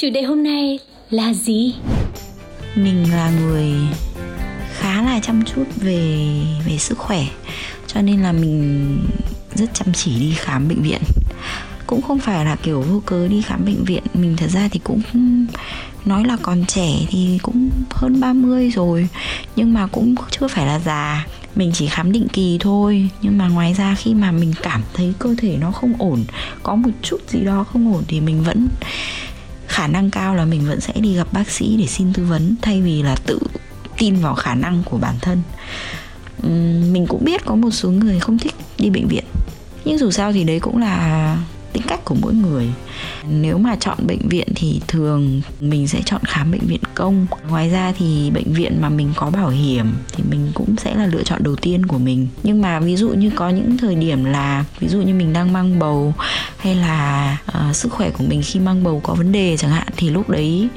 Chủ đề hôm nay là gì? Mình là người khá là chăm chút về về sức khỏe, cho nên là mình rất chăm chỉ đi khám bệnh viện. Cũng không phải là kiểu vô cớ đi khám bệnh viện, mình thật ra thì cũng, nói là còn trẻ thì cũng hơn 30 rồi, nhưng mà cũng chưa phải là già. Mình chỉ khám định kỳ thôi, nhưng mà ngoài ra khi mà mình cảm thấy cơ thể nó không ổn, có một chút gì đó không ổn thì mình vẫn khả năng cao là mình vẫn sẽ đi gặp bác sĩ để xin tư vấn, thay vì là tự tin vào khả năng của bản thân. Mình cũng biết có một số người không thích đi bệnh viện. Nhưng dù sao thì đấy cũng là tính cách của mỗi người. Nếu mà chọn bệnh viện thì thường mình sẽ chọn khám bệnh viện công. Ngoài ra thì bệnh viện mà mình có bảo hiểm thì mình cũng sẽ là lựa chọn đầu tiên của mình. Nhưng mà ví dụ như có những thời điểm là ví dụ như mình đang mang bầu hay là uh, sức khỏe của mình khi mang bầu có vấn đề chẳng hạn thì lúc đấy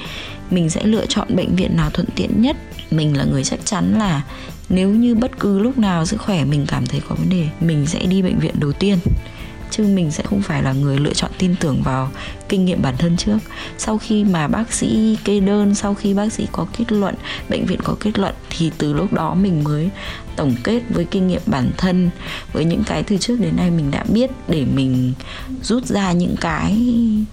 mình sẽ lựa chọn bệnh viện nào thuận tiện nhất. Mình là người chắc chắn là nếu như bất cứ lúc nào sức khỏe mình cảm thấy có vấn đề mình sẽ đi bệnh viện đầu tiên chứ mình sẽ không phải là người lựa chọn tin tưởng vào kinh nghiệm bản thân trước. Sau khi mà bác sĩ kê đơn sau khi bác sĩ có kết luận bệnh viện có kết luận thì từ lúc đó mình mới tổng kết với kinh nghiệm bản thân. Với những cái từ trước đến nay mình đã biết để mình rút ra những cái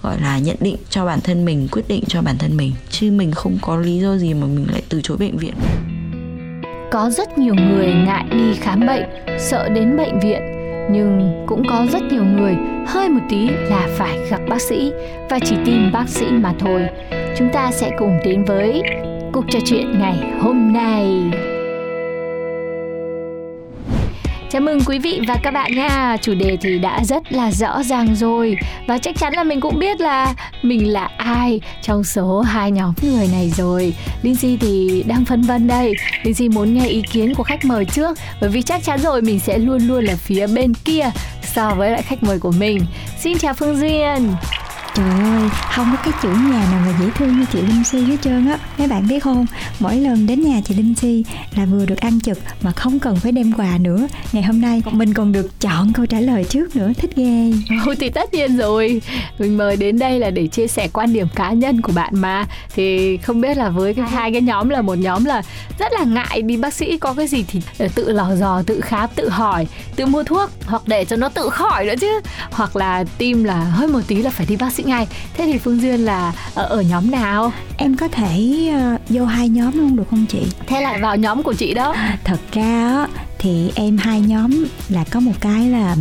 gọi là nhận định cho bản thân mình quyết định cho bản thân mình. Chứ mình không có lý do gì mà mình lại từ chối bệnh viện. Có rất nhiều người ngại đi khám bệnh, sợ đến bệnh viện nhưng cũng có rất nhiều người, hơi một tí là phải gặp bác sĩ và chỉ tìm bác sĩ mà thôi. Chúng ta sẽ cùng đến với cuộc trò chuyện ngày hôm nay. Chào mừng quý vị và các bạn nha. Chủ đề thì đã rất là rõ ràng rồi và chắc chắn là mình cũng biết là mình là ai trong số hai nhóm người này rồi. Linh Si thì đang phân vân đây. Linh Si muốn nghe ý kiến của khách mời trước bởi vì chắc chắn rồi, mình sẽ luôn luôn là phía bên kia so với lại khách mời của mình. Xin chào Phương Duyên. Trời ơi, không có cái chủ nhà nào mà dễ thương như chị Linh Si hết trơn á. Mấy bạn biết không, mỗi lần đến nhà chị Linh Si là vừa được ăn trực mà không cần phải đem quà nữa. Ngày hôm nay mình còn được chọn câu trả lời trước nữa, thích ghê. Ừ thì tất nhiên rồi. Mình mời đến đây là để chia sẻ quan điểm cá nhân của bạn mà. Thì không biết là với cái hai cái nhóm là một nhóm là rất là ngại đi bác sĩ có cái gì thì tự lò dò, tự khám, tự hỏi, tự mua thuốc Hoặc để cho nó tự khỏi nữa chứ. Hoặc là tim là hơi một tí là phải đi bác sĩ ngay Thế thì Phương Duyên là ở, ở nhóm nào? Em có thể uh, vô hai nhóm luôn được không chị? Thế lại vào nhóm của chị đó. Thật ra á, thì em hai nhóm là có một cái là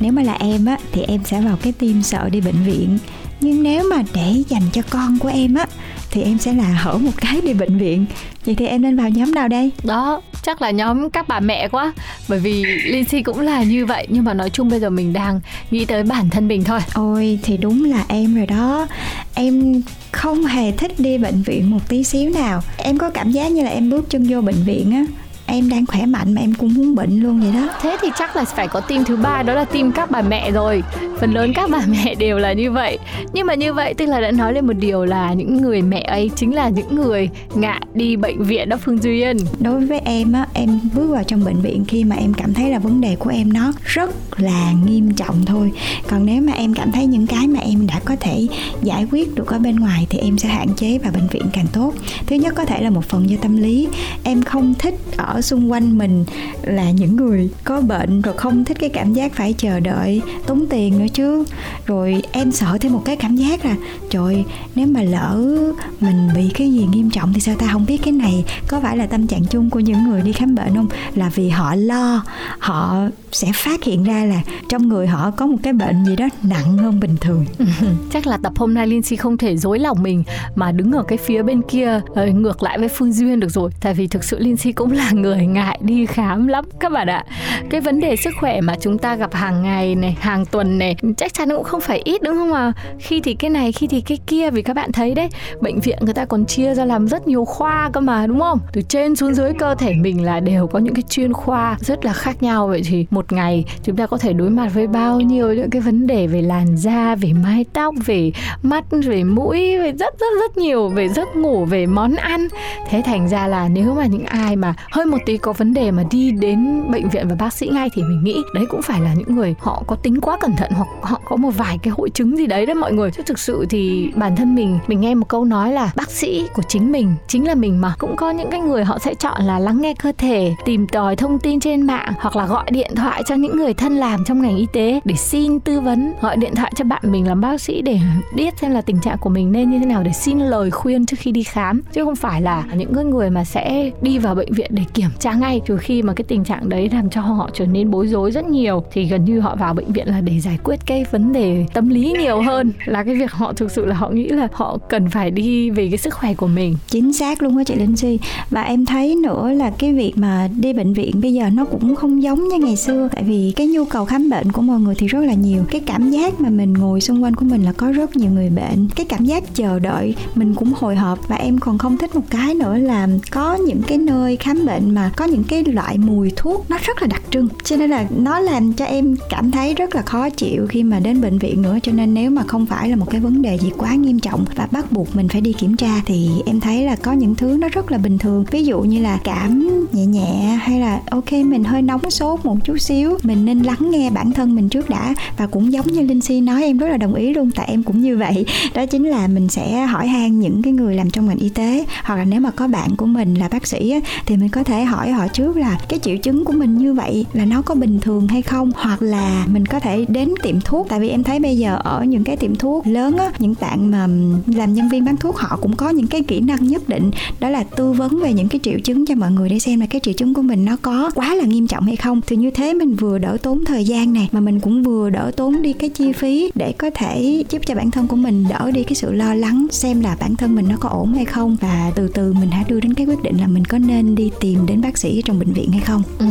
nếu mà là em á thì em sẽ vào cái team sợ đi bệnh viện. Nhưng nếu mà để dành cho con của em á thì em sẽ là hở một cái đi bệnh viện. Vậy thì em nên vào nhóm nào đây? Đó, chắc là nhóm các bà mẹ quá. Bởi vì Lindsay cũng là như vậy, Nhưng mà nói chung bây giờ mình đang nghĩ tới bản thân mình thôi. Ôi, thì đúng là em rồi đó. Em không hề thích đi bệnh viện một tí xíu nào. Em có cảm giác như là em bước chân vô bệnh viện á em đang khỏe mạnh mà em cũng muốn bệnh luôn vậy đó. Thế thì chắc là phải có team thứ ba đó là team các bà mẹ rồi. Phần lớn các bà mẹ đều là như vậy. Nhưng mà như vậy tức là đã nói lên một điều là những người mẹ ấy chính là những người ngại đi bệnh viện đó Phương Duyên đối với em á em bước vào trong bệnh viện khi mà em cảm thấy là vấn đề của em nó rất là nghiêm trọng thôi. Còn nếu mà em cảm thấy những cái mà em đã có thể giải quyết được ở bên ngoài thì em sẽ hạn chế vào bệnh viện càng tốt. Thứ nhất có thể là một phần do tâm lý. Em không thích ở xung quanh mình là những người có bệnh rồi không thích cái cảm giác phải chờ đợi tốn tiền nữa chứ. Rồi em sợ thêm một cái cảm giác là, trời nếu mà lỡ mình bị cái gì nghiêm trọng thì sao ta? Không biết cái này có phải là tâm trạng chung của những người đi khám bệnh không? Là vì họ lo, họ sẽ phát hiện ra là trong người họ có một cái bệnh gì đó nặng hơn bình thường. Ừ, chắc là tập hôm nay Lindsay không thể dối lòng mình mà đứng ở cái phía bên kia ờ, ngược lại với Phương Duyên được rồi. Tại vì thực sự Lindsay cũng là người ngại đi khám lắm các bạn ạ. Cái vấn đề sức khỏe mà chúng ta gặp hàng ngày này, hàng tuần này, chắc chắn cũng không phải ít, đúng không à khi thì cái này, khi thì cái kia, vì các bạn thấy đấy, bệnh viện người ta còn chia ra làm rất nhiều khoa cơ mà, đúng không? Từ trên xuống dưới cơ thể mình là đều có những cái chuyên khoa rất là khác nhau. Vậy thì một ngày, chúng ta có thể đối mặt với bao nhiêu những cái vấn đề về làn da, về mái tóc, về mắt, về mũi, về rất rất rất nhiều, về giấc ngủ, về món ăn. Thế thành ra là nếu mà những ai mà hơi một tí có vấn đề mà đi đến bệnh viện và bác sĩ ngay thì mình nghĩ đấy cũng phải là những người họ có tính quá cẩn thận hoặc họ có một vài cái hội chứng gì đấy đấy mọi người. Chứ thực sự thì bản thân mình mình nghe một câu nói là bác sĩ của chính mình chính là mình mà. Cũng có những cái người họ sẽ chọn là lắng nghe cơ thể, tìm tòi thông tin trên mạng hoặc là gọi điện thoại cho những người thân làm trong ngành y tế để xin tư vấn. Gọi điện thoại cho bạn mình làm bác sĩ để biết xem là tình trạng của mình nên như thế nào, để xin lời khuyên trước khi đi khám. Chứ không phải là những người mà sẽ đi vào bệnh viện để kiểm tra ngay. Trừ khi mà cái tình trạng đấy làm cho họ trở nên bối rối rất nhiều, thì gần như họ vào bệnh viện là để giải quyết cái vấn đề tâm lý nhiều hơn. Là cái việc họ thực sự là họ nghĩ là họ cần phải đi về cái sức khỏe của mình. Chính xác luôn á chị Linh Si và em thấy nữa là cái việc mà đi bệnh viện bây giờ nó cũng không giống như ngày xưa tại vì cái nhu cầu khám bệnh của mọi người thì rất là nhiều. Cái cảm giác mà mình ngồi xung quanh của mình là có rất nhiều người bệnh. Cái cảm giác chờ đợi mình cũng hồi hộp và em còn không thích một cái nữa là có những cái nơi khám bệnh mà có những cái loại mùi thuốc nó rất là đặc trưng. Cho nên là nó làm cho em cảm thấy rất là khó chịu khi mà đến bệnh viện nữa. Cho nên nếu mà không phải là một cái vấn đề gì quá nghiêm trọng và bắt buộc mình phải đi kiểm tra thì em thấy là có những thứ nó rất là bình thường. Ví dụ như là cảm nhẹ nhẹ hay là, ok, mình hơi nóng sốt một chút xíu. Mình nên lắng nghe bản thân mình trước đã. Và cũng giống như linh si nói, em rất là đồng ý luôn, tại em cũng như vậy. Đó chính là mình sẽ hỏi han những cái người làm trong ngành y tế. Hoặc là nếu mà có bạn của mình là bác sĩ thì mình có thể hỏi họ trước là cái triệu chứng của mình như vậy là nó có bình thường hay không? Hoặc là mình có thể đến tiệm thuốc. Tại vì em thấy bây giờ ở những cái tiệm thuốc lớn á, những bạn mà làm nhân viên bán thuốc, họ cũng có những cái kỹ năng nhất định. Đó là tư vấn về những cái triệu chứng cho mọi người để xem là cái triệu chứng của mình nó có quá là nghiêm trọng hay không. Thì như thế mình vừa đỡ tốn thời gian này mà mình cũng vừa đỡ tốn đi cái chi phí để có thể giúp cho bản thân của mình đỡ đi cái sự lo lắng xem là bản thân mình nó có ổn hay không. Và từ từ mình hãy đưa đến cái quyết định là mình có nên đi tìm đến bác sĩ trong bệnh viện hay không. Ừ,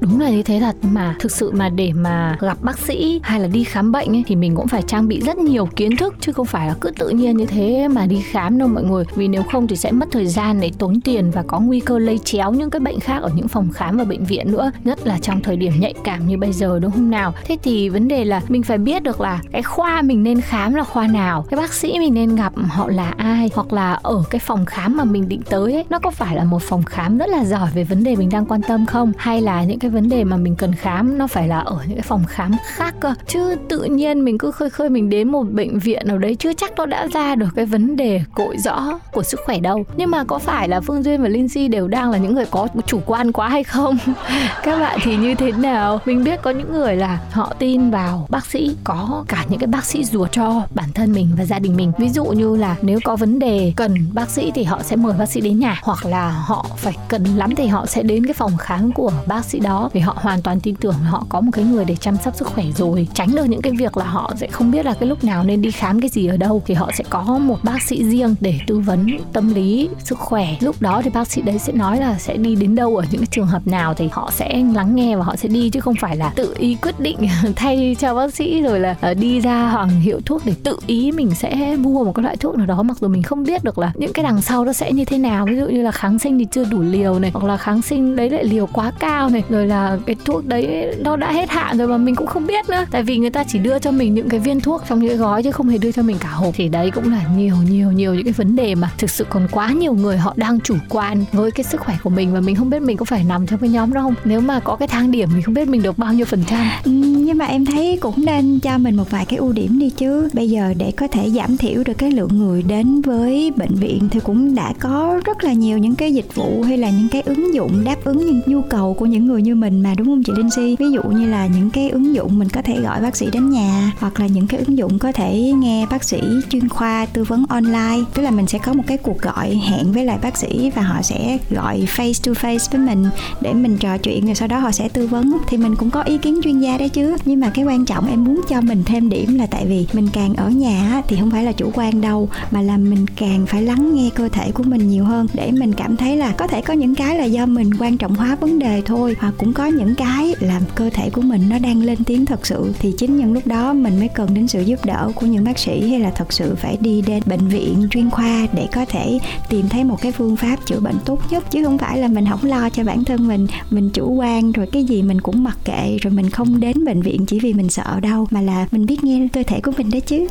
đúng là như thế thật mà thực sự mà để mà gặp bác sĩ hay là đi khám bệnh ấy, thì mình cũng phải trang bị rất nhiều kiến thức chứ không phải là cứ tự nhiên như thế mà đi khám đâu mọi người. Vì nếu không thì sẽ mất thời gian để tốn tiền và có nguy cơ lây chéo những cái bệnh khác ở những phòng khám và bệnh viện nữa nhất là trong thời điểm nhạy cảm như bây giờ đúng không nào? Thế thì vấn đề là mình phải biết được là cái khoa mình nên khám là khoa nào cái bác sĩ mình nên gặp họ là ai hoặc là ở cái phòng khám mà mình định tới ấy nó có phải là một phòng khám rất là giỏi về vấn đề mình đang quan tâm không? Hay là những cái vấn đề mà mình cần khám nó phải là ở những cái phòng khám khác cơ. Chứ tự nhiên mình cứ khơi khơi mình đến một bệnh viện nào đấy, chưa chắc nó đã ra được cái vấn đề cội rõ của sức khỏe đâu. Nhưng mà có phải là phương duyên và linh si đều đang là những người có chủ quan quá hay không? Các bạn thì như thế nào? Mình biết có những người là họ tin vào bác sĩ, có cả những cái bác sĩ rùa cho bản thân mình và gia đình mình. Ví dụ như là nếu có vấn đề cần bác sĩ thì họ sẽ mời bác sĩ đến nhà, hoặc là họ phải cần lắm thì họ sẽ đến cái phòng khám của bác sĩ đó vì họ hoàn toàn tin tưởng họ có một cái người để chăm sóc sức khỏe rồi. Tránh được những cái việc là họ sẽ không biết là cái lúc nào nên đi khám cái gì ở đâu, thì họ sẽ có một bác sĩ riêng để tư vấn tâm lý, sức khỏe. Lúc đó thì bác sĩ đấy sẽ nói là sẽ đi đến đâu ở những cái trường hợp nào thì họ sẽ lắng nghe và họ sẽ đi, chứ không phải là tự ý quyết định thay cho bác sĩ rồi là ờ, đi ra hoàng hiệu thuốc để tự ý mình sẽ mua một cái loại thuốc nào đó. Mặc dù mình không biết được là những cái đằng sau nó sẽ như thế nào. Ví dụ như là kháng sinh thì chưa đủ liều này, hoặc là kháng sinh đấy lại liều quá cao này, rồi là cái thuốc đấy nó đã hết hạn rồi mà mình cũng không biết nữa. Tại vì người ta chỉ đưa cho mình những cái viên thuốc trong những cái gói chứ không hề đưa cho mình cả hộp. Thì đấy cũng là nhiều nhiều nhiều những cái vấn đề mà thực sự còn quá nhiều người họ đang chủ quan với cái sức khỏe của mình và mình không biết mình có phải nằm trong cái nhóm đó không. Nếu mà có cái thang điểm mình không biết mình được bao nhiêu phần trăm. Ừ, nhưng mà em thấy cũng nên cho mình một vài cái ưu điểm đi chứ. Bây giờ để có thể giảm thiểu được cái lượng người đến với bệnh viện thì cũng đã có rất là nhiều những cái dịch vụ hay là những cái ứng dụng đáp ứng những nhu cầu của những người như mình mà, đúng không chị Linh Si? Ví dụ như là những cái ứng dụng mình có thể gọi bác sĩ đến nhà, hoặc là những cái ứng dụng có thể nghe bác sĩ chuyên khoa tư vấn online. Tức là mình sẽ có một cái cuộc gọi hẹn với lại bác sĩ và họ sẽ gọi face to face với mình để mình trò chuyện rồi sau đó họ sẽ tư vấn. Thì mình cũng có ý kiến chuyên gia đấy chứ. Nhưng mà cái quan trọng em muốn cho mình thêm điểm là tại vì mình càng ở nhà thì không phải là chủ quan đâu, mà là mình càng phải lắng nghe cơ thể của mình nhiều hơn để mình cảm thấy là có thể có những cái là do mình quan trọng hóa vấn đề thôi. Hoặc cũng có những cái làm cơ thể của mình nó đang lên tiếng thật sự, thì chính những lúc đó mình mới cần đến sự giúp đỡ của những bác sĩ hay là thật sự phải đi đến bệnh viện chuyên khoa để có thể tìm thấy một cái phương pháp chữa bệnh tốt nhất. Chứ không phải là mình không lo cho bản thân mình mình chủ quan rồi cái gì mình cũng mặc kệ rồi mình không đến bệnh viện chỉ vì mình sợ đâu, mà là mình biết nghe cơ thể của mình đấy chứ.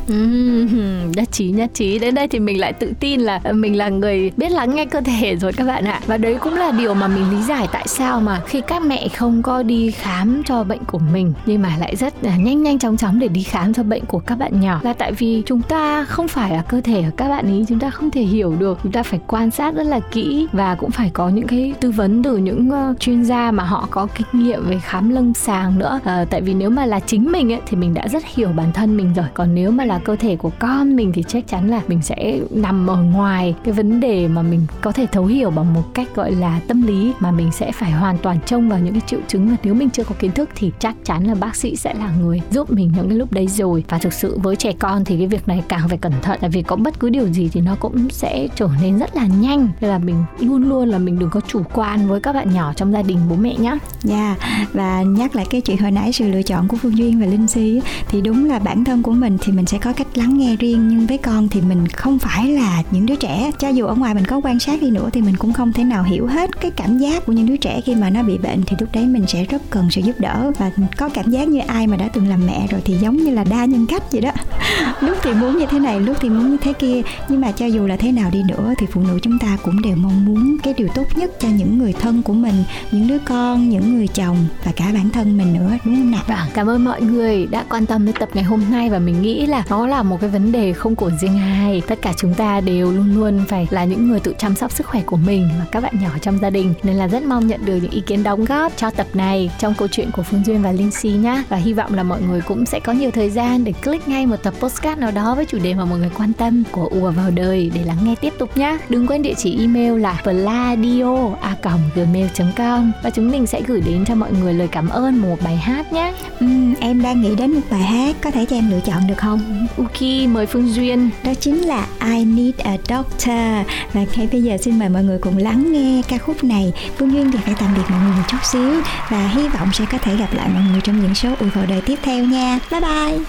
Nhất trí nhất trí. Đến đây thì mình lại tự tin là ờ, mình là người biết lắng nghe cơ thể rồi các bạn ạ. Và đấy cũng là điều mà mình lý giải tại sao mà khi các mẹ không có đi khám cho bệnh của mình nhưng mà lại rất là nhanh nhanh chóng chóng để đi khám cho bệnh của các bạn nhỏ. Là tại vì chúng ta không phải là cơ thể của các bạn ý chúng ta không thể hiểu được chúng ta phải quan sát rất là kỹ và cũng phải có những cái tư vấn từ những uh, chuyên gia mà họ có kinh nghiệm về khám lâm sàng nữa. À, tại vì nếu mà là chính mình ấy, thì mình đã rất hiểu bản thân mình rồi. Còn nếu mà là cơ thể của con mình thì chắc chắn là mình sẽ nằm ở ngoài cái vấn đề mà mình có thể thấu hiểu bằng một cách gọi là tâm lý mà mình sẽ phải hoàn toàn trông vào những cái triệu chứng và nếu mình chưa có kiến thức thì chắc chắn là bác sĩ sẽ là người giúp mình những cái lúc đấy rồi và thực sự với trẻ con thì cái việc này càng phải cẩn thận tại vì có bất cứ điều gì thì nó cũng sẽ trở nên rất là nhanh nên là mình luôn luôn là mình đừng có chủ quan với các bạn nhỏ trong gia đình, bố mẹ nhé. Dạ yeah. và nhắc lại cái chuyện hồi nãy sự lựa chọn của Phương Duyên và Linh Si thì đúng là bản thân của mình thì mình sẽ có cách lắng nghe riêng, nhưng với con thì mình không phải là những đứa trẻ cho dù ở ngoài mình có quan sát đi nữa thì mình cũng không thể nào hiểu hết cái cảm giác của những đứa trẻ khi mà nó bị bệnh thì lúc đấy mình sẽ rất cần sự giúp đỡ và có cảm giác như ai mà đã từng làm mẹ rồi thì giống như là đa nhân cách vậy đó. Lúc thì muốn như thế này, lúc thì muốn như thế kia, nhưng mà cho dù là thế nào đi nữa thì phụ nữ chúng ta cũng đều mong muốn cái điều tốt nhất cho những người thân của mình, những đứa con, những người chồng và cả bản thân mình nữa, đúng không nào? Vâng cảm ơn mọi người đã quan tâm đến tập ngày hôm nay và mình nghĩ là nó là một cái vấn đề không của riêng ai. Tất cả chúng ta đều luôn luôn phải là những người tự chăm sóc sức khỏe của mình và các bạn nhỏ trong gia đình. Nên là rất mong nhận được những ý kiến đóng góp cho tập này trong câu chuyện của Phương Duyên và Linh Si nhá. Và hy vọng là mọi người cũng sẽ có nhiều thời gian để click ngay một tập postcard nào đó với chủ đề mà mọi người quan tâm của ùa vào đời để lắng nghe tiếp tục nhá. Đừng quên địa chỉ email là pladio a gmail.com và chúng mình sẽ gửi đến cho mọi người lời cảm ơn một bài hát nhé ừ, em đang nghĩ đến một bài hát có thể cho em lựa chọn được không? Ok mời phương duyên. Đó chính là I Need a Doctor. Và ngay bây giờ xin mời mọi người cùng lắng nghe ca khúc này. Phương duyên thì phải tạm biệt mọi người một chút xíu và hy vọng sẽ có thể gặp lại mọi người trong những số ùi vào đời tiếp theo nha bye bye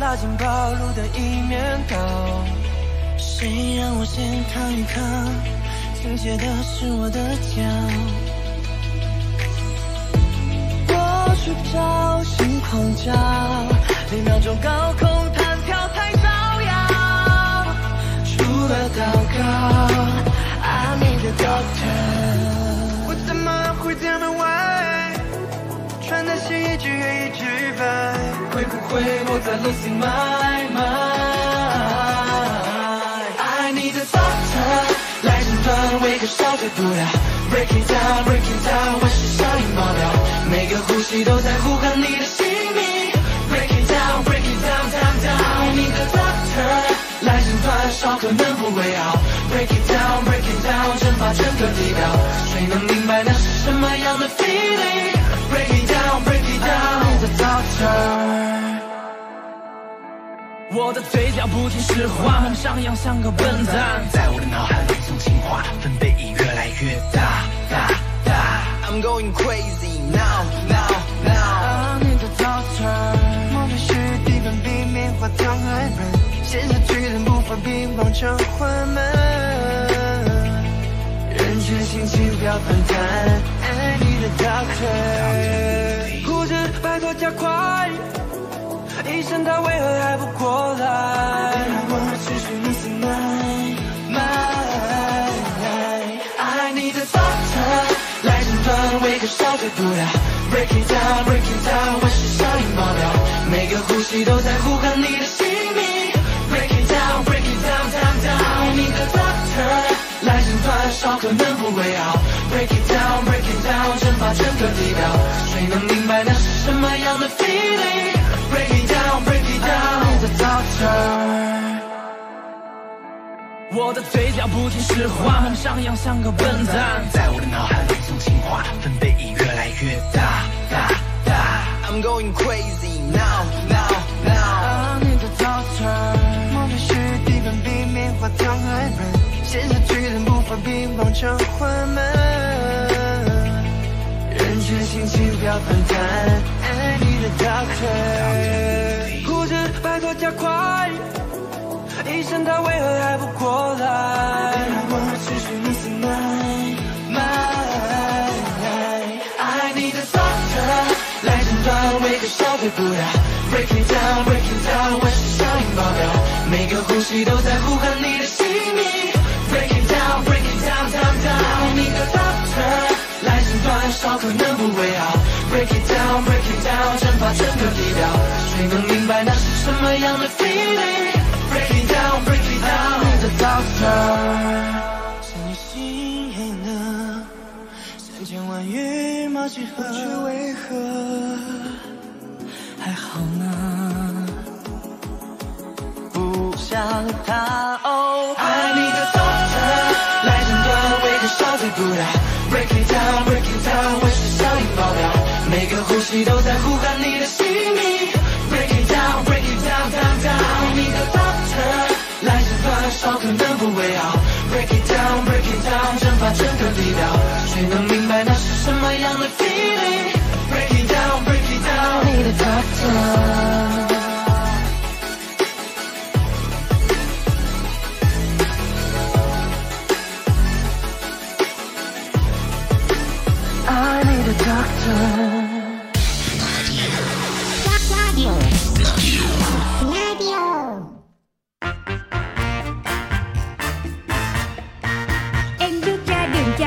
拉近暴露的一面倒，谁让我先扛一扛？倾斜的是我的脚。 去找新框架，每秒钟高空弹跳太招摇。除了祷告，I need a doctor。我怎么会这么歪？穿的是一句一只白。会不会我在 losing my mind？I need a doctor 来诊断，为何烧退不了？Breaking down, breaking down，我是上瘾爆掉，每个呼吸都在呼喊你的姓名。Breaking down, breaking down, down, down。I need a doctor 来诊断，烧可能不会好。Breaking down, breaking down，蒸发整个地表，谁能明白那是什么样的 feeling？Breaking down, breaking down。我的嘴角不停石化，梦上扬像个笨蛋，在我的脑海里纵情话，分贝已越来越，大，大。I'm going crazy now, now, now. 啊，你的早餐，莫非是地分比棉花糖还软？先在巨人步伐冰棒，成缓慢，人却心情飘反弹。爱你的早餐，哭着拜托加快，一想他为何还不过来？mind。I need a doctor 来诊断，为何烧退不了？break it down break it down 我是上瘾爆表，每个呼吸都在呼喊你的姓名，break it down break it down down down，你的 doctor 来诊断烧可能不会好，break it down break it down 蒸发整个地表，谁能明白那是什么样的 feeling？break it down break it down，你的 doctor。我的嘴角不听使唤，梦上扬像个笨蛋，在我的脑海里纵情话，分贝已越来越大大大。I'm going crazy now now now。你的 doctor，莫非是低分比棉花糖还软？陷下去的步伐比往常缓慢，人群心情不要反弹。爱你的 doctor，呼着拜托加快。医生他为何还不过来？我持续 missing my my。I need a doctor 来诊断为何消退不了。Breaking down breaking down 我是上瘾爆表，每个呼吸都在呼喊你的姓名。Breaking down breaking down down down 你的 doctor 来诊断烧可能不会好。Break it down break it down 蒸发整个地表，谁能明白那是什么样的 feeling？It down, break it down，你的 doctor。深夜星黑了，三千万羽毛几何？不知为何，还好吗？不想他哦。爱你的 doctor，来诊断为何烧退不了。Break it down, break it down，我是上瘾爆表，每个呼吸都在呼喊你的能不会好。Break it down, break it down，蒸发整个地表，谁能明白那是什么样的 feeling？Break it down, break it down，你的 doctor。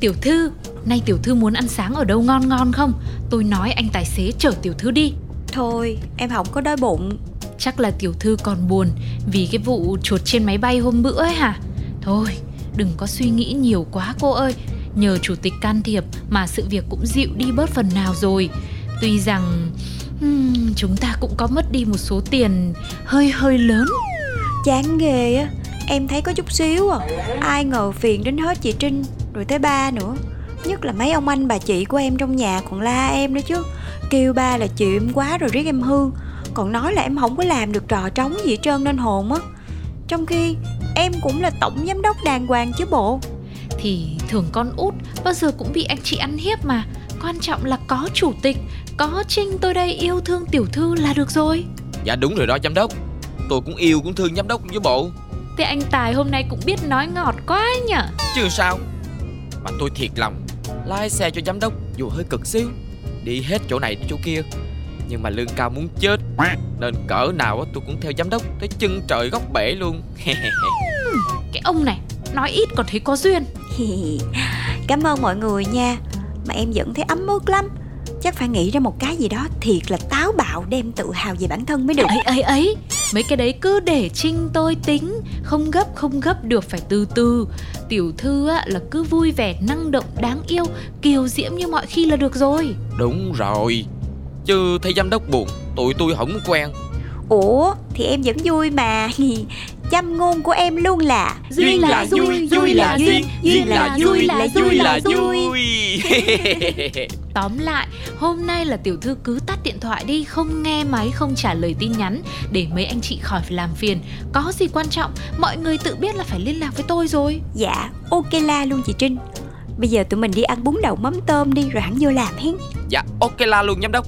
Tiểu thư, nay tiểu thư muốn ăn sáng ở đâu ngon ngon không? Tôi nói anh tài xế chở tiểu thư đi. Thôi em không có đói bụng Chắc là tiểu thư còn buồn vì cái vụ chuột trên máy bay hôm bữa ấy hả? Thôi, đừng có suy nghĩ nhiều quá cô ơi. Nhờ chủ tịch can thiệp mà sự việc cũng dịu đi bớt phần nào rồi. Tuy rằng hmm, chúng ta cũng có mất đi một số tiền hơi hơi lớn. Chán ghê á Em thấy có chút xíu à Ai ngờ phiền đến hết chị Trinh Rồi tới ba nữa. Nhất là mấy ông anh bà chị của em trong nhà còn la em nữa chứ. Kêu ba là chịu em quá rồi riết em hư. Còn nói là em không có làm được trò trống gì hết trơn nên hồn á Trong khi em cũng là tổng giám đốc đàng hoàng chứ bộ. Thì thường con út bao giờ cũng bị anh chị ăn hiếp mà. Quan trọng là có chủ tịch, có Trinh tôi đây yêu thương tiểu thư là được rồi. Dạ đúng rồi đó giám đốc. Tôi cũng yêu cũng thương giám đốc với bộ. Thế anh Tài hôm nay cũng biết nói ngọt quá nhở. Chứ sao Mà tôi thiệt lòng Lái xe cho giám đốc dù hơi cực xíu. Đi hết chỗ này chỗ kia. Nhưng mà lương cao muốn chết. Nên cỡ nào á tôi cũng theo giám đốc Tới chân trời góc bể luôn. Cái ông này nói ít còn thấy có duyên. Cảm ơn mọi người nha. Mà em vẫn thấy ấm ức lắm. Chắc phải nghĩ ra một cái gì đó thiệt là táo bạo đem tự hào về bản thân mới được. Ấy ấy ấy mấy cái đấy cứ để trinh tôi tính. Không gấp không gấp được phải từ từ tiểu thư á là cứ vui vẻ năng động đáng yêu kiều diễm như mọi khi là được rồi. Đúng rồi. Chứ thấy giám đốc buồn Tụi tôi không quen. Ủa thì em vẫn vui mà. Châm ngôn của em luôn là Duyên là vui, vui là duyên Duyên là vui, là vui là vui Tóm lại, hôm nay là tiểu thư cứ tắt điện thoại đi, không nghe máy, không trả lời tin nhắn để mấy anh chị khỏi phải làm phiền. Có gì quan trọng, mọi người tự biết là phải liên lạc với tôi rồi. dạ ok la luôn chị trinh. Bây giờ tụi mình đi ăn bún đậu mắm tôm đi rồi hẳn vô làm hen. Dạ ok la luôn giám đốc.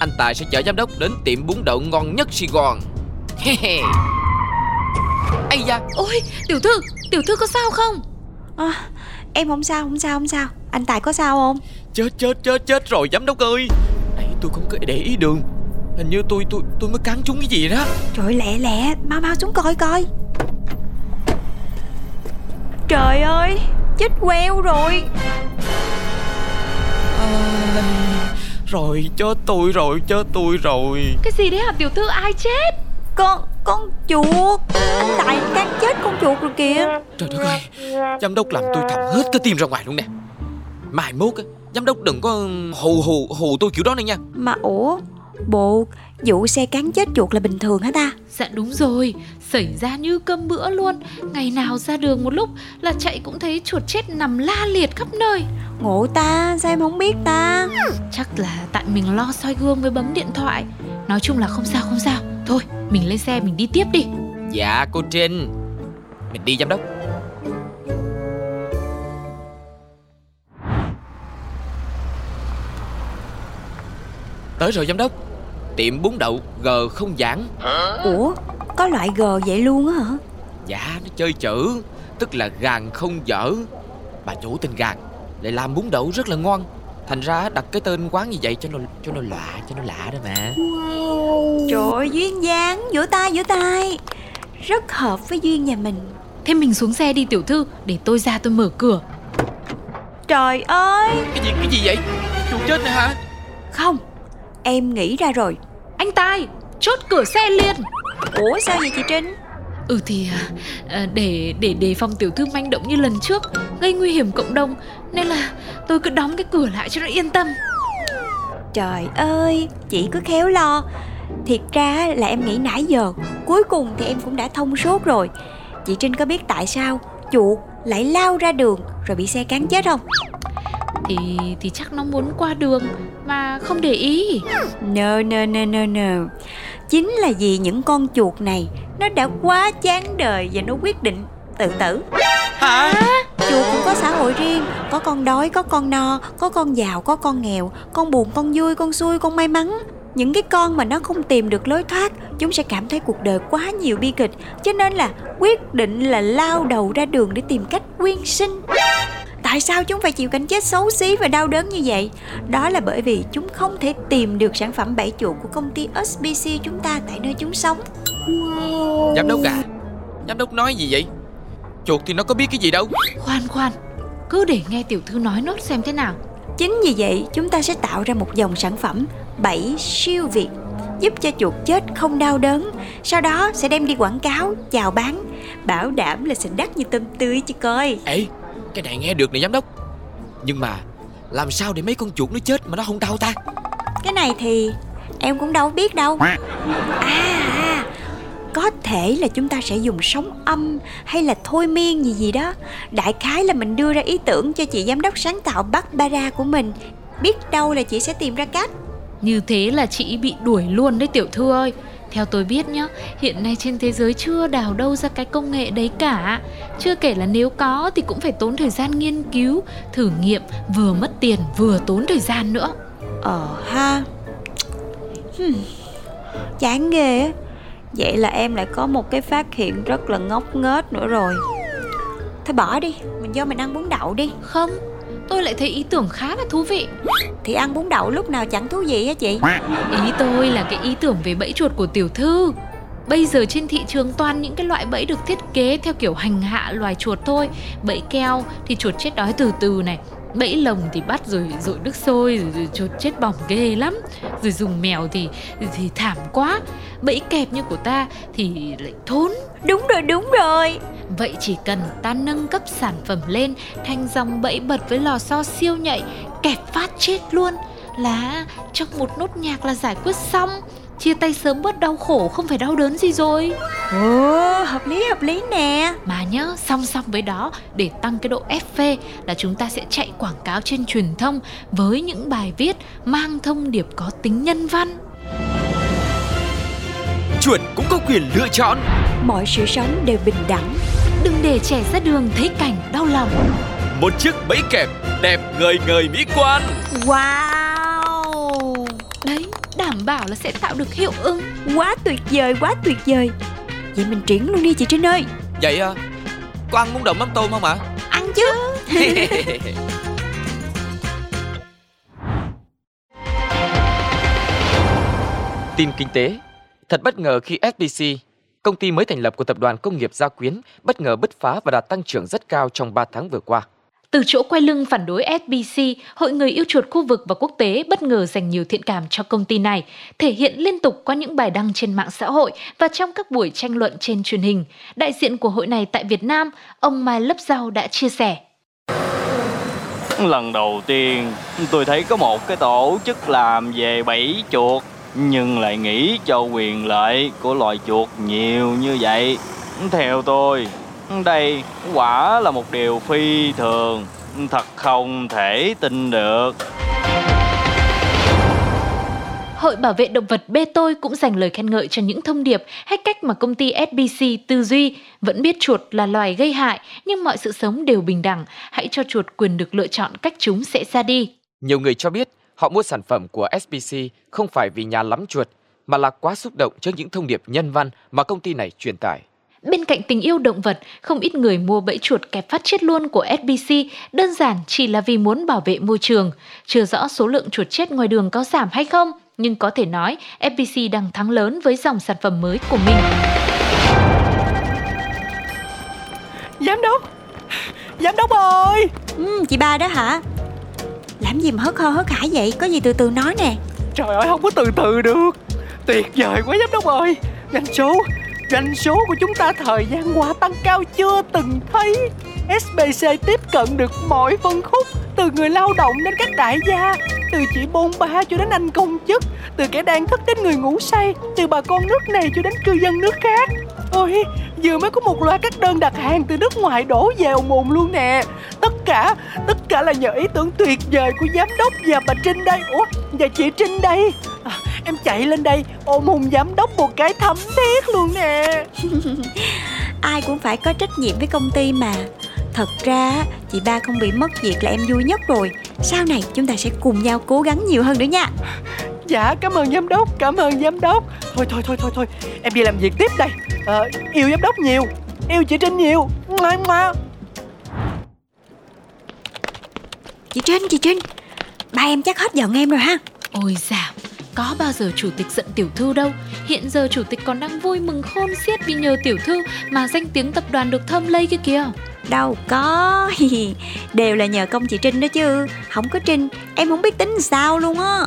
Anh Tài sẽ chở giám đốc đến tiệm bún đậu ngon nhất Sài Gòn. Ây da. Ôi, tiểu thư, tiểu thư có sao không? à, em không sao không sao không sao. Anh tài có sao không Chết chết chết chết rồi giám đốc ơi. Nãy tôi không có để ý đường. Hình như tôi tôi tôi mới cắn trúng cái gì đó. Trời lẹ lẹ mau mau xuống coi coi. Trời ơi chết queo rồi. Rồi chết tôi rồi chết tôi rồi. Cái gì đấy hả? Tiểu thư ai chết? con con chuột. Anh tài cắn chết con chuột rồi kìa. Trời đất ơi Giám đốc làm tôi thòng hết cái tim ra ngoài luôn nè. Mai mốt á Giám đốc đừng có hù hù hù tôi kiểu đó nữa nha. Mà ủa bộ vụ xe cắn chết chuột là bình thường hả ta? Dạ đúng rồi, xảy ra như cơm bữa luôn. Ngày nào ra đường một lúc là chạy cũng thấy chuột chết nằm la liệt khắp nơi. Ngộ ta sao em không biết ta? Chắc là tại mình lo soi gương với bấm điện thoại. Nói chung là không sao không sao. Thôi, mình lên xe mình đi tiếp đi. Dạ cô Trinh. Mình đi giám đốc Tới rồi giám đốc. Tiệm bún đậu G không giảng. Ủa có loại g vậy luôn á hả? Dạ nó chơi chữ Tức là gàn không dở. Bà chủ tên gàn Lại làm bún đậu rất là ngon Thành ra đặt cái tên quán như vậy cho nó cho nó lạ cho nó lạ đó mà. Trời ơi duyên dáng vỗ tay vỗ tay. Rất hợp với duyên nhà mình. Thế mình xuống xe đi tiểu thư Để tôi ra tôi mở cửa. Trời ơi. Cái gì cái gì vậy? Chuột chết nè hả? Không em nghĩ ra rồi. Anh Tài, chốt cửa xe liền. Ủa sao vậy chị trinh? Ừ thì à, à, để để đề phòng tiểu thư manh động như lần trước Gây nguy hiểm cộng đồng Nên là tôi cứ đóng cái cửa lại cho nó yên tâm. Trời ơi chị cứ khéo lo. Thiệt ra là em nghĩ nãy giờ cuối cùng thì em cũng đã thông suốt rồi. Chị trinh có biết tại sao chuột lại lao ra đường rồi bị xe cán chết không? Thì thì chắc nó muốn qua đường Mà không để ý. No no no no no. Chính là vì những con chuột này Nó đã quá chán đời Và nó quyết định tự tử. Hả? Chuột cũng có xã hội riêng Có con đói, có con no Có con giàu, có con nghèo Con buồn, con vui, con xui, con may mắn. Những cái con mà nó không tìm được lối thoát chúng sẽ cảm thấy cuộc đời quá nhiều bi kịch cho nên là quyết định là lao đầu ra đường để tìm cách quyên sinh tại sao chúng phải chịu cảnh chết xấu xí và đau đớn như vậy? Đó là bởi vì chúng không thể tìm được sản phẩm bẫy chuột của công ty SBC chúng ta tại nơi chúng sống. Giám đốc à Giám đốc nói gì vậy? Chuột thì nó có biết cái gì đâu. Khoan khoan Cứ để nghe tiểu thư nói nốt xem thế nào. Chính vì vậy chúng ta sẽ tạo ra một dòng sản phẩm bẫy siêu việt giúp cho chuột chết không đau đớn sau đó sẽ đem đi quảng cáo chào bán bảo đảm là sẽ đắt như tôm tươi chứ coi. Ê Cái này nghe được nè giám đốc. Nhưng mà Làm sao để mấy con chuột nó chết mà nó không đau ta? Cái này thì em cũng đâu biết đâu. À, à có thể là chúng ta sẽ dùng sóng âm hay là thôi miên gì gì đó. Đại khái là mình đưa ra ý tưởng cho chị giám đốc sáng tạo Barbara của mình. Biết đâu là chị sẽ tìm ra cách. Như thế là chị bị đuổi luôn đấy tiểu thư ơi Theo tôi biết nhá, hiện nay trên thế giới chưa đào đâu ra cái công nghệ đấy cả. Chưa kể là nếu có thì cũng phải tốn thời gian nghiên cứu, thử nghiệm Vừa mất tiền vừa tốn thời gian nữa. Ờ ha. Hmm. Chán ghê á. Vậy là em lại có một cái phát hiện rất là ngốc nghếch nữa rồi. Thôi bỏ đi Mình vô mình ăn bún đậu đi. Không, tôi lại thấy ý tưởng khá là thú vị. Thì ăn bún đậu lúc nào chẳng thú vị á chị? Ý tôi là cái ý tưởng về bẫy chuột của tiểu thư. Bây giờ trên thị trường toàn những cái loại bẫy được thiết kế theo kiểu hành hạ loài chuột thôi. Bẫy keo thì chuột chết đói từ từ này. Bẫy lồng thì bắt rồi dội nước sôi rồi, rồi chột chết bỏng ghê lắm. Rồi dùng mèo thì thì thảm quá. Bẫy kẹp như của ta thì lại thốn. Đúng rồi đúng rồi Vậy chỉ cần ta nâng cấp sản phẩm lên thành dòng bẫy bật với lò xo siêu nhạy, kẹp phát chết luôn là trong một nốt nhạc là giải quyết xong. Chia tay sớm bớt đau khổ không phải đau đớn gì rồi. Ồ hợp lý hợp lý nè Mà nhớ song song với đó để tăng cái độ FV là chúng ta sẽ chạy quảng cáo trên truyền thông với những bài viết mang thông điệp có tính nhân văn. Chuột cũng có quyền lựa chọn Mọi sự sống đều bình đẳng Đừng để trẻ ra đường thấy cảnh đau lòng. Một chiếc bẫy kẹp đẹp ngời ngời mỹ quan Wow Đấy, đảm bảo là sẽ tạo được hiệu ứng. Quá tuyệt vời quá tuyệt vời Vậy mình triển luôn đi chị Trinh ơi Vậy à Có ăn muốn đậu mắm tôm không ạ? Ăn chứ Tin kinh tế Thật bất ngờ khi SBC, công ty mới thành lập của tập đoàn công nghiệp Gia Quyến, bất ngờ bứt phá và đạt tăng trưởng rất cao trong 3 tháng vừa qua. Từ chỗ quay lưng phản đối SBC, Hội người yêu chuột khu vực và quốc tế bất ngờ dành nhiều thiện cảm cho công ty này, thể hiện liên tục qua những bài đăng trên mạng xã hội và trong các buổi tranh luận trên truyền hình. Đại diện của hội này tại Việt Nam, ông Mai Lấp Rau đã chia sẻ. Lần đầu tiên tôi thấy có một cái tổ chức làm về bẫy chuột nhưng lại nghĩ cho quyền lợi của loài chuột nhiều như vậy. Theo tôi, đây quả là một điều phi thường, thật không thể tin được. Hội Bảo vệ Động vật Bê Tôi cũng dành lời khen ngợi cho những thông điệp hay cách mà công ty SBC tư duy vẫn biết chuột là loài gây hại nhưng mọi sự sống đều bình đẳng. Hãy cho chuột quyền được lựa chọn cách chúng sẽ ra đi. Nhiều người cho biết họ mua sản phẩm của SBC không phải vì nhà lắm chuột, mà là quá xúc động trước những thông điệp nhân văn mà công ty này truyền tải. Bên cạnh tình yêu động vật, không ít người mua bẫy chuột kẹp phát chết luôn của SBC đơn giản chỉ là vì muốn bảo vệ môi trường. Chưa rõ số lượng chuột chết ngoài đường có giảm hay không, nhưng có thể nói FPC đang thắng lớn với dòng sản phẩm mới của mình. Giám đốc Giám đốc ơi ừ, Chị ba đó hả làm gì mà hớt hơ hớt hải vậy? Có gì từ từ nói nè. Trời ơi không có từ từ được. Tuyệt vời quá giám đốc ơi. Doanh số Doanh số của chúng ta thời gian qua tăng cao chưa từng thấy. SBC tiếp cận được mọi phân khúc Từ người lao động đến các đại gia Từ chị bôn ba cho đến anh công chức Từ kẻ đang thức đến người ngủ say Từ bà con nước này cho đến cư dân nước khác. Ôi, vừa mới có một loạt các đơn đặt hàng từ nước ngoài đổ về ồn ồn luôn nè. Tất cả, tất cả là nhờ ý tưởng tuyệt vời của giám đốc và bà Trinh đây. Ủa, và chị Trinh đây. À, Em chạy lên đây ôm hùng giám đốc một cái thấm thiết luôn nè. Ai cũng phải có trách nhiệm với công ty mà. Thật ra chị ba không bị mất việc là em vui nhất rồi. Sau này chúng ta sẽ cùng nhau cố gắng nhiều hơn nữa nha. Dạ cảm ơn giám đốc, cảm ơn giám đốc. Thôi thôi thôi thôi thôi, em đi làm việc tiếp đây. Ờ, Yêu giám đốc nhiều, yêu chị Trinh nhiều. Ngoan ngoan Chị Trinh, chị Trinh Ba em chắc hết giận em rồi ha Ôi dào, có bao giờ chủ tịch giận tiểu thư đâu. Hiện giờ chủ tịch còn đang vui mừng khôn xiết vì nhờ tiểu thư mà danh tiếng tập đoàn được thơm lây kia kìa. Đâu có Đều là nhờ công chị Trinh đó chứ Không có Trinh Em không biết tính sao luôn á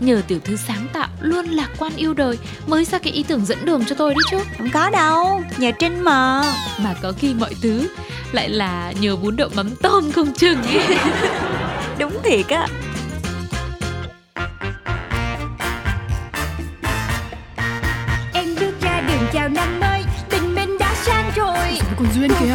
Nhờ tiểu thư sáng tạo luôn lạc quan yêu đời mới ra cái ý tưởng dẫn đường cho tôi đấy chứ. Không có đâu Nhờ Trinh mà Mà có khi mọi thứ lại là nhờ bún đậu mắm tôm không chừng ấy. Đúng thiệt á. Em bước ra đường chào năm mới Tình mình đã sang rồi. Còn Duyên kìa